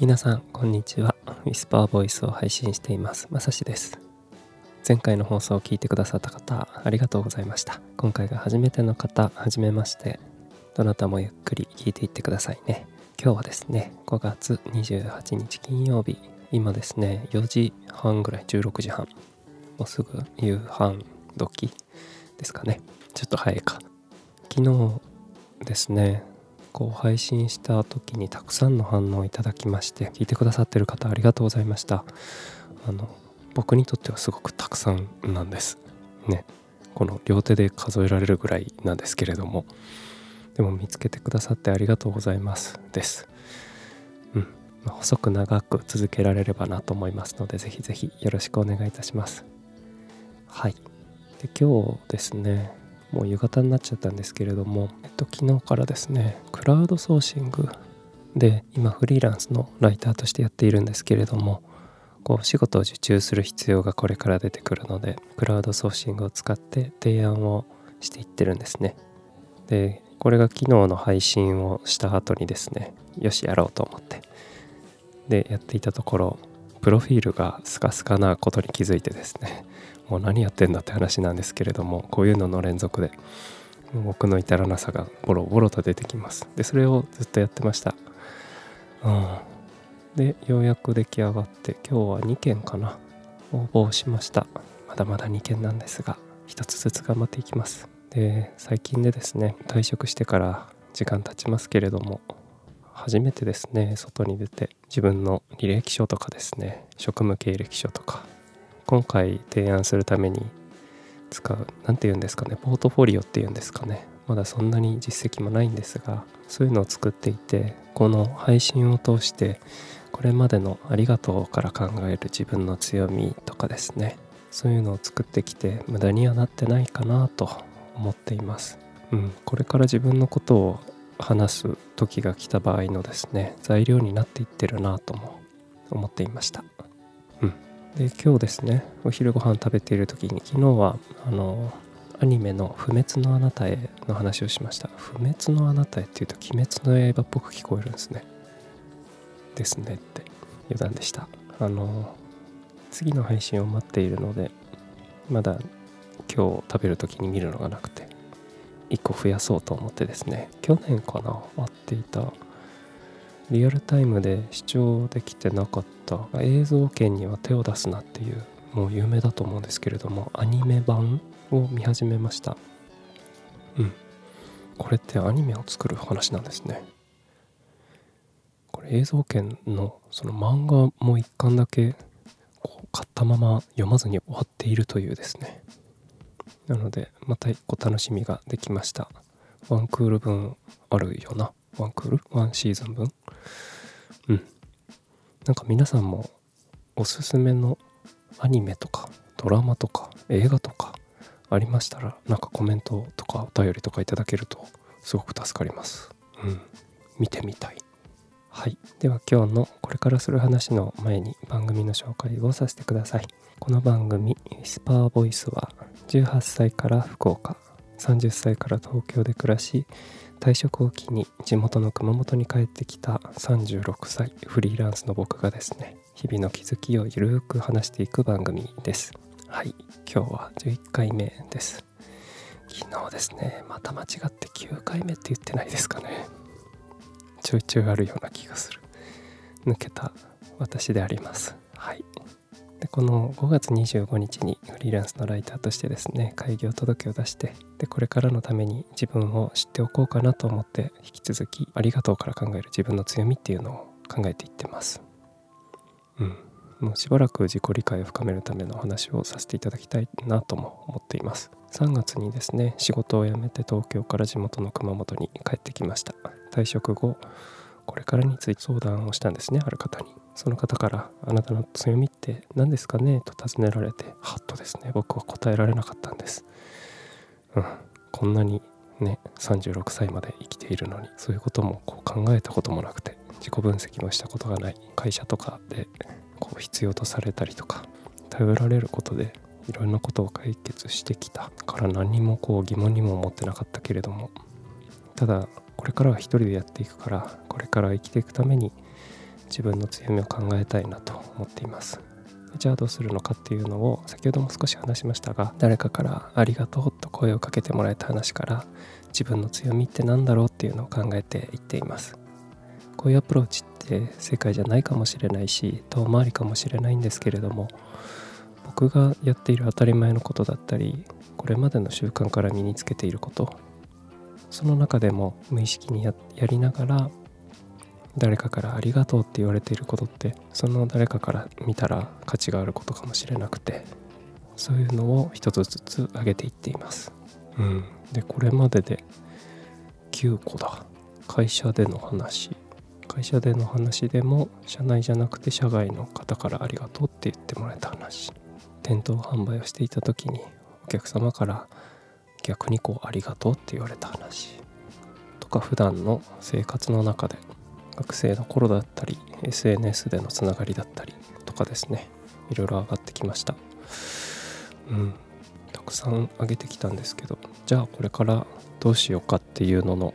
皆さんこんにちは。ウィスパーボイスを配信しています。まさしです。前回の放送を聞いてくださった方ありがとうございました。今回が初めての方はじめまして。どなたもゆっくり聞いていってくださいね。今日はですね5月28日金曜日。今ですね4時半ぐらい16時半。もうすぐ夕飯時ですかね。ちょっと早いか。昨日ですねこう配信した時にたくさんの反応をいただきまして聞いてくださってる方ありがとうございました。あの僕にとってはすごくたくさんなんです。ね。この両手で数えられるぐらいなんですけれども。でも見つけてくださってありがとうございます。です。うん。細く長く続けられればなと思いますのでぜひぜひよろしくお願いいたします。はい。で今日ですねもう夕方になっちゃったんですけれども、えっと、昨日からですねクラウドソーシングで今フリーランスのライターとしてやっているんですけれどもこう仕事を受注する必要がこれから出てくるのでクラウドソーシングを使って提案をしていってるんですね。でこれが昨日の配信をした後にですねよしやろうと思ってでやっていたところプロフィールがスカスカなことに気づいてですねもう何やってんだって話なんですけれどもこういうのの連続で僕の至らなさがボロボロと出てきます。でそれをずっとやってました。うん。でようやく出来上がって今日は2件かな応募しました。まだまだ2件なんですが1つずつ頑張っていきます。で最近でですね退職してから時間経ちますけれども初めてですね外に出て自分の履歴書とかですね職務経歴書とか今回提案するために使う何て言うんですかねポートフォリオっていうんですかねまだそんなに実績もないんですがそういうのを作っていてこの配信を通してこれまでのありがとうから考える自分の強みとかですねそういうのを作ってきて無駄にはなってないかなと思っています。うん、これから自分のことを話す時が来た場合のですね材料になっていってるなとも思っていました。うんで今日ですねお昼ご飯食べている時に昨日はあのアニメの「不滅のあなたへ」の話をしました。不滅のあなたへっていうと鬼滅の刃っぽく聞こえるんですね。ですねって余談でした。あの次の配信を待っているのでまだ今日食べる時に見るのがなくて1個増やそうと思ってですね去年かな会っていたリアルタイムで視聴できてなかった。映像権には手を出すなっていうもう有名だと思うんですけれどもアニメ版を見始めました。うん。これってアニメを作る話なんですね。これ映像権のその漫画も一巻だけこう買ったまま読まずに終わっているというですね。なのでまた一個楽しみができました。ワンクール分あるよな。ワンクール？ワンシーズン分？うん。なんか皆さんもおすすめのアニメとかドラマとか映画とかありましたらなんかコメントとかお便りとかいただけるとすごく助かります。うん。見てみたい。はい。では今日のこれからする話の前に番組の紹介をさせてください。この番組「ウィスパーボイスは18歳から福岡30歳から東京で暮らし退職を機に地元の熊本に帰ってきた36歳フリーランスの僕がですね日々の気づきをゆるく話していく番組です。はい今日は11回目です。昨日ですねまた間違って9回目って言ってないですかね。ちょいちょいあるような気がする。抜けた私であります。はい。でこの5月25日にフリーランスのライターとしてですね開業届を出してでこれからのために自分を知っておこうかなと思って引き続きありがとうから考える自分の強みっていうのを考えていってます。うん。もうしばらく自己理解を深めるためのお話をさせていただきたいなとも思っています。3月にですね仕事を辞めて東京から地元の熊本に帰ってきました。退職後これからについて相談をしたんですねある方に。その方から「あなたの強みって何ですかね?」と尋ねられてハッとですね。僕は答えられなかったんです。うん。こんなにね36歳まで生きているのにそういうこともこう考えたこともなくて自己分析もしたことがない会社とかでこう必要とされたりとか頼られることでいろんなことを解決してきた。から何もこう疑問にも思ってなかったけれどもただこれからは一人でやっていくからこれから生きていくために自分の強みを考えたいなと思っています。じゃあどうするのかっていうのを先ほども少し話しましたが誰かから「ありがとう」と声をかけてもらえた話から自分の強みって何だろうっていうのを考えていっています。こういうアプローチって世界じゃないかもしれないし遠回りかもしれないんですけれども僕がやっている当たり前のことだったりこれまでの習慣から身につけていることその中でも無意識にやりながら誰かからありがとうって言われていることってその誰かから見たら価値があることかもしれなくてそういうのを一つずつ上げていっています。うん。でこれまでで9個だ。会社での話。会社での話でも社内じゃなくて社外の方からありがとうって言ってもらえた話。店頭販売をしていた時にお客様から逆にこうありがとうって言われた話。とか普段の生活の中で学生の頃だったり SNS でのつながりだったりとかですね。いろいろ上がってきました。うん。たくさん上げてきたんですけど。じゃあこれからどうしようかっていうのの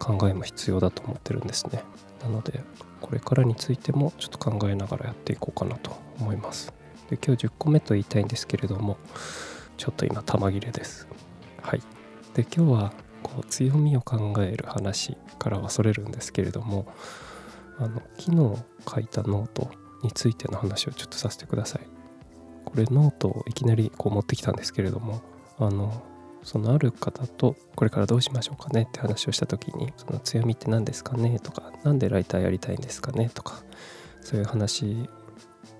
考えも必要だと思ってるんですね。なのでこれからについてもちょっと考えながらやっていこうかなと思います。で今日10個目と言いたいんですけれどもちょっと今弾切れです。はい。で今日はこう強みを考える話からはそれるんですけれどもあの昨日書いたノートについての話をちょっとさせてください。これノートをいきなりこう持ってきたんですけれどもあのそのある方とこれからどうしましょうかねって話をした時にその強みって何ですかねとか何でライターやりたいんですかねとかそういう話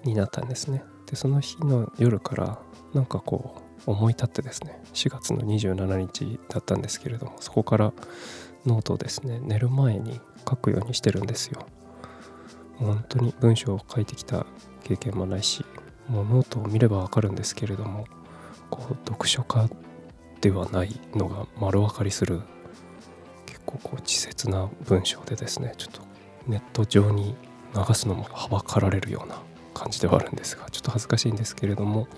になったんですね。でその日の夜からなんかこう思い立ってですね4月の27日だったんですけれどもそこからノートをですね寝る前に書くようにしてるんですよ。本当に文章を書いてきた経験もないしもうノートを見ればわかるんですけれどもこう読書家ではないのが丸分かりする結構こう稚拙な文章でですねちょっとネット上に流すのもはばかられるような感じではあるんですがちょっと恥ずかしいんですけれども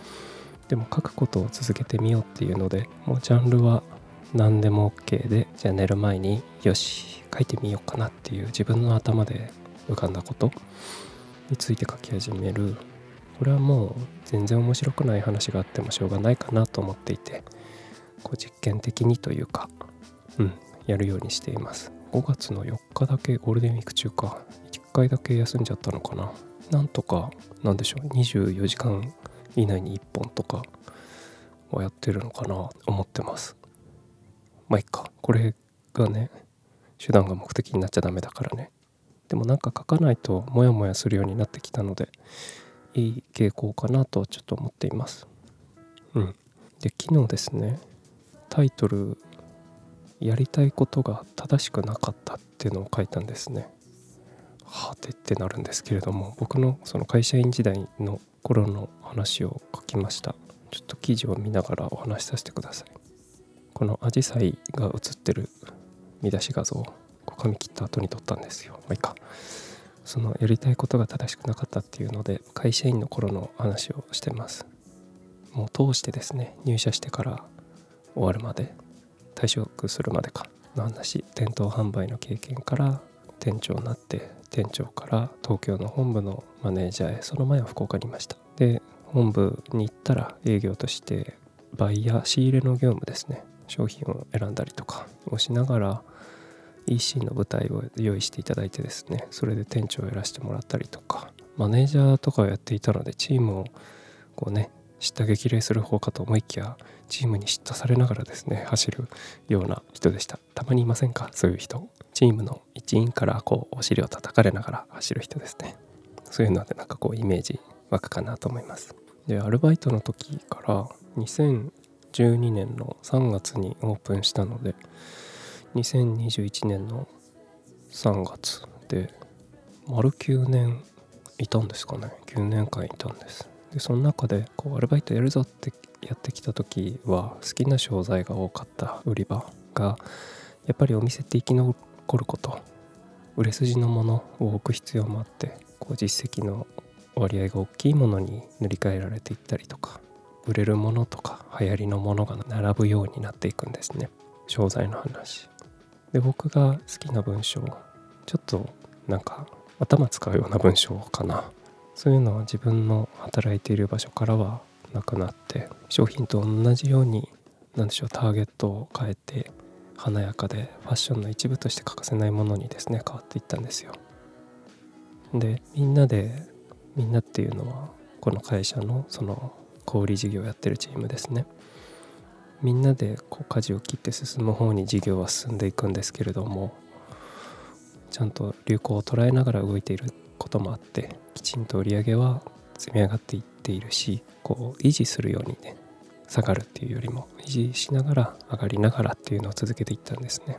でも書くことを続けてみようっていうのでもうジャンルは何でも OK でじゃあ寝る前によし書いてみようかなっていう自分の頭で浮かんだことについて書き始める。これはもう全然面白くない話があってもしょうがないかなと思っていてこう実験的にというかうんやるようにしています。5月の4日だけゴールデンウィーク中か。1回だけ休んじゃったのかな。なんとかなんでしょう24時間以内に1本とかはやってるのかな思ってます。まあいっか。これがね手段が目的になっちゃダメだからね。でもなんか書かないとモヤモヤするようになってきたのでいい傾向かなとちょっと思っています。うん。で昨日ですねタイトルやりたいことが正しくなかったっていうのを書いたんですね。はてってなるんですけれども僕のその会社員時代の頃の話を書きました。ちょっと記事を見ながらお話しさせてください。このアジサイが写ってる見出し画像こ髪切った後に撮ったんですよ。まあいいか。そのやりたいことが正しくなかったっていうので会社員の頃の話をしてます。もう通してですね入社してから終わるまで退職するまでか。の話店頭販売の経験から店長になって店長から東京の本部のマネージャーへその前は福岡にいました。で本部に行ったら営業としてバイヤー仕入れの業務ですね。商品を選んだりとかをしながら EC の舞台を用意していただいてですね。それで店長をやらせてもらったりとか。マネージャーとかをやっていたのでチームをこうね叱咤激励する方かと思いきやチームに叱咤されながらですね走るような人でした。たまにいませんか？そういう人。チームの一員からこうお尻を叩かれながら走る人ですね。そういうのでなんかこうイメージ湧くかなと思います。でアルバイトの時から2012年の3月にオープンしたので2021年の3月で丸9年いたんですかね。9年間いたんです。でその中でこうアルバイトやるぞってやってきた時は好きな商材が多かった売り場がやっぱりお店って生き残ること売れ筋のものを置く必要もあってこう実績の割合が大きいものに塗り替えられていったりとか売れるものとか流行りのものが並ぶようになっていくんですね。商材の話。で僕が好きな文章ちょっとなんか頭使うような文章かな。そういうのは自分の働いている場所からはなくなって商品と同じように何でしょうターゲットを変えて華やかでファッションの一部として欠かせないものにですね変わっていったんですよ。でみんなでみんなっていうのはこの会社のその小売事業をやってるチームですね。みんなでこう舵を切って進む方に事業は進んでいくんですけれどもちゃんと流行を捉えながら動いていることもあってきちんと売り上げは積み上がっていっているしこう維持するようにね下がるっていうよりも維持しながら上がりながらっていうのを続けていったんですね。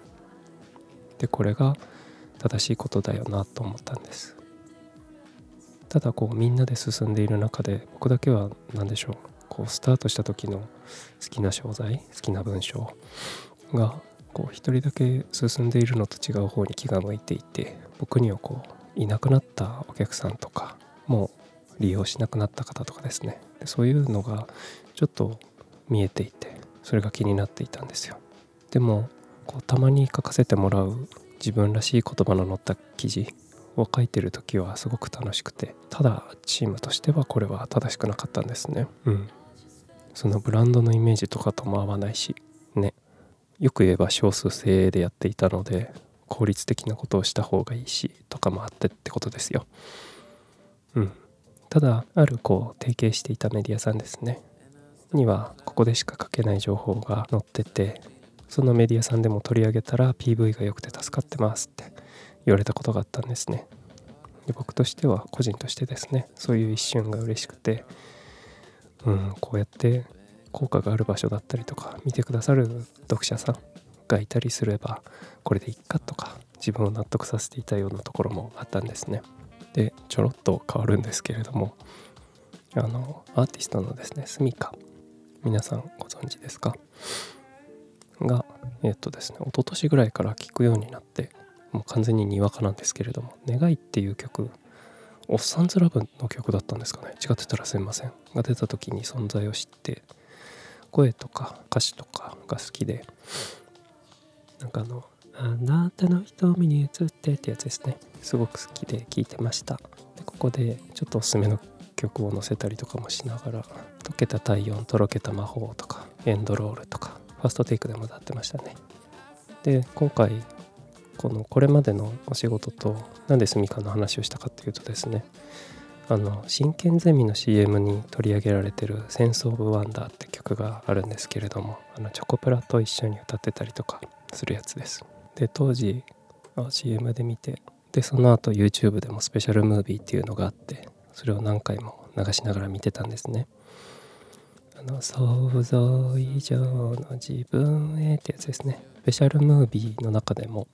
でこれが正しいことだよなと思ったんです。ただこうみんなで進んでいる中で僕だけは何でしょうこうスタートした時の好きな商材好きな文章がこう一人だけ進んでいるのと違う方に気が向いていて僕にはこういなくなったお客さんとかもう利用しなくなった方とかですね。そういうのがちょっと見えていてそれが気になっていたんですよ。でもこうたまに書かせてもらう自分らしい言葉の載った記事を書いてる時はすごく楽しくてただチームとしてはこれは正しくなかったんですね。うん。そのブランドのイメージとかとも合わないしね。よく言えば少数精鋭でやっていたので効率的なことをした方がいいしとかもあってってことですよ。うん。ただあるこう提携していたメディアさんですね。にはここでしか書けない情報が載っててそのメディアさんでも取り上げたら PV が良くて助かってますって言われたことがあったんですね。で僕としては個人としてですねそういう一瞬が嬉しくてうんこうやって効果がある場所だったりとか見てくださる読者さんがいたりすればこれでいっかとか自分を納得させていたようなところもあったんですね。でちょろっと変わるんですけれどもあのアーティストのですねスミカ皆さんご存知ですか？がえっとですね一昨年ぐらいから聴くようになってもう完全ににわかなんですけれども「願い」っていう曲おっさんずラブの曲だったんですかね？違ってたらすいません。が出た時に存在を知って声とか歌詞とかが好きでなんかあの「あなたの瞳に映って」ってやつですね。すごく好きで聴いてました。でここでちょっとおすすめの曲を載せたりとかもしながら「溶けた体温とろけた魔法」とか「エンドロール」とかファーストテイクでも歌ってましたね。で今回このこれまでのお仕事と何でスミカの話をしたかっていうとですねあの真剣ゼミの CM に取り上げられてる「センス・オブ・ワンダー」って曲があるんですけれどもあのチョコプラと一緒に歌ってたりとかするやつです。で当時 CM で見てでその後 YouTube でもスペシャルムービーっていうのがあってそれを何回も流しながら見てたんですね。あの想像以上の自分へってやつですね。スペシャルムービーの中でも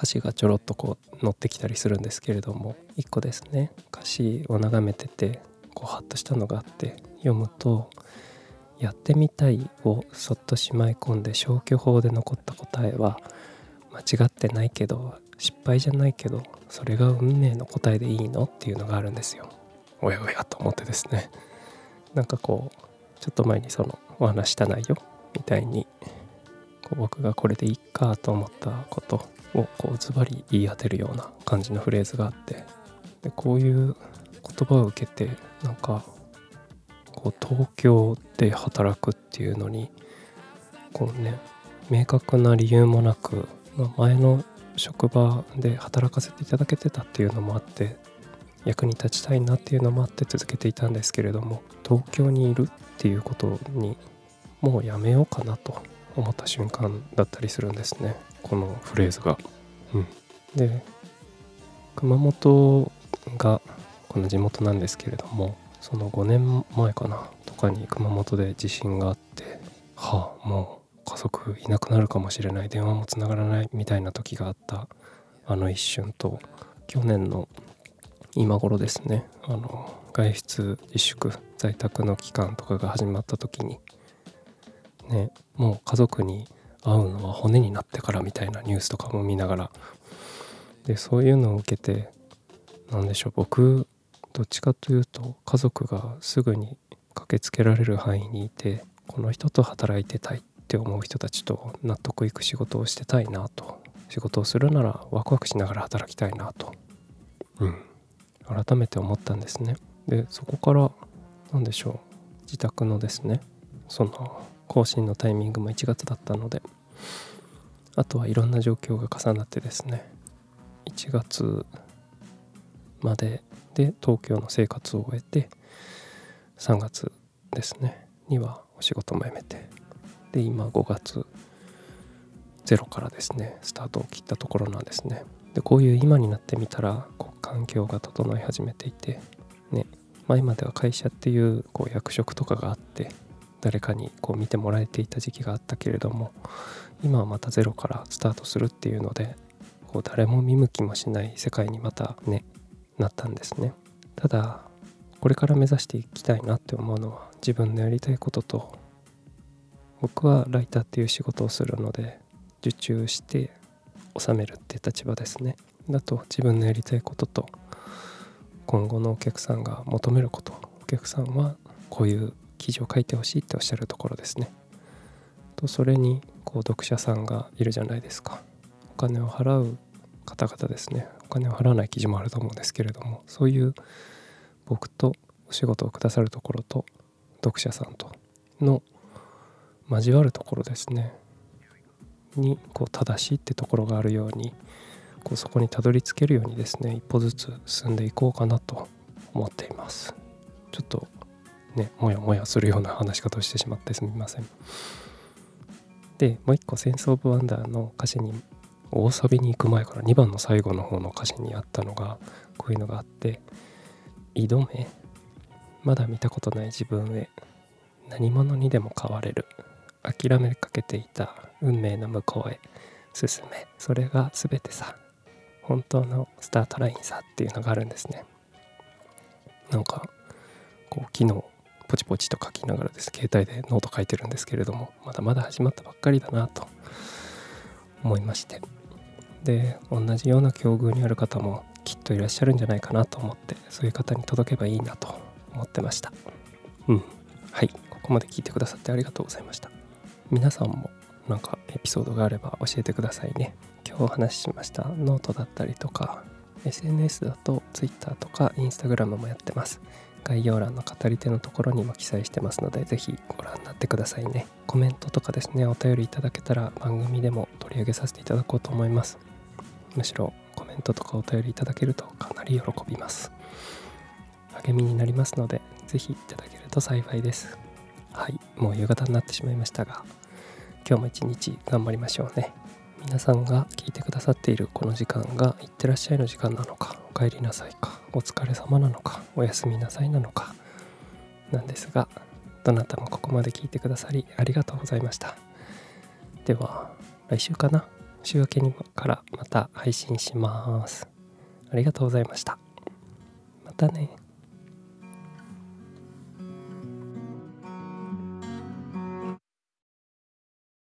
歌詞がちょろっとこう載ってきたりするんですけれども一個ですね歌詞を眺めててこうハッとしたのがあって読むと「やってみたい」をそっとしまい込んで消去法で残った答えは間違ってないけど失敗じゃないけどそれが運命の答えでいいのっていうのがあるんですよ。おやおやと思ってですねなんかこうちょっと前にそのお話した内容みたいにこう僕がこれでいいかと思ったことをこうズバリ言い当てるような感じのフレーズがあってでこういう言葉を受けてなんかこう東京で働くっていうのにこうね明確な理由もなく、まあ、前の職場で働かせていただけてたっていうのもあって役に立ちたいなっていうのもあって続けていたんですけれども東京にいるっていうことにもうやめようかなと思った瞬間だったりするんですね。このフレーズが。うん、で熊本がこの地元なんですけれどもその5年前かなとかに熊本で地震があってはあもう家族いなくなるかもしれない電話もつながらないみたいな時があったあの一瞬と去年の今頃ですねあの外出自粛在宅の期間とかが始まった時にねもう家族に会うのは骨になってからみたいなニュースとかも見ながら。でそういうのを受けて何でしょう僕どっちかというと家族がすぐに駆けつけられる範囲にいてこの人と働いてたいって思う人たちと納得いく仕事をしてたいなと。仕事をするならワクワクしながら働きたいなと。うん。改めて思ったんですね。でそこから何でしょう自宅のですねその更新のタイミングも1月だったのであとはいろんな状況が重なってですね1月までで東京の生活を終えて3月ですねにはお仕事も辞めてで今5月ゼロからですねスタートを切ったところなんですね。でこういう今になってみたらこう環境が整い始めていてね前までは会社っていうこう役職とかがあって誰かにこう見てもらえていた時期があったけれども今はまたゼロからスタートするっていうのでこう誰も見向きもしない世界にまたねなったんですね。ただこれから目指していきたいなって思うのは自分のやりたいことと僕はライターっていう仕事をするので受注して収めるって立場ですね。だと自分のやりたいことと今後のお客さんが求めることお客さんはこういう記事を書いてほしいっておっしゃるところですね。とそれにこう読者さんがいるじゃないですか。お金を払う方々ですね。お金を払わない記事もあると思うんですけれどもそういう僕とお仕事をくださるところと読者さんとの交わるところですね。にこう正しいってところがあるようにこうそこにたどり着けるようにですね一歩ずつ進んでいこうかなと思っています。ちょっとねもやもやするような話し方をしてしまってすみません。でもう一個「センス・オブ・ワンダー」の歌詞に大サビに行く前から2番の最後の方の歌詞にあったのがこういうのがあって「挑め？まだ見たことない自分へ何者にでも変われる諦めかけていた運命の向こうへ進めそれが全てさ本当のスタートラインさっていうのがあるんですね。なんかこう昨日ポチポチと書きながらです携帯でノート書いてるんですけれどもまだまだ始まったばっかりだなと思いまして。で同じような境遇にある方もきっといらっしゃるんじゃないかなと思ってそういう方に届けばいいなと思ってました。うん。はい。ここまで聞いてくださってありがとうございました。皆さんもなんかエピソードがあれば教えてくださいね。今日お話ししましたノートだったりとか SNS だと Twitter とか Instagram もやってます。概要欄の語り手のところにも記載してますので是非ご覧になってくださいね。コメントとかですねお便りいただけたら番組でも取り上げさせていただこうと思います。むしろコメントとかお便りいただけるとかなり喜びます。励みになりますので是非いただけると幸いです。はいもう夕方になってしまいましたが今日も一日頑張りましょうね。皆さんが聞いてくださっているこの時間がいってらっしゃいの時間なのかお帰りなさいか。お疲れ様なのか。おやすみなさいなのか。なんですがどなたもここまで聞いてくださりありがとうございました。では来週かな。週明けにからまた配信します。ありがとうございました。またね。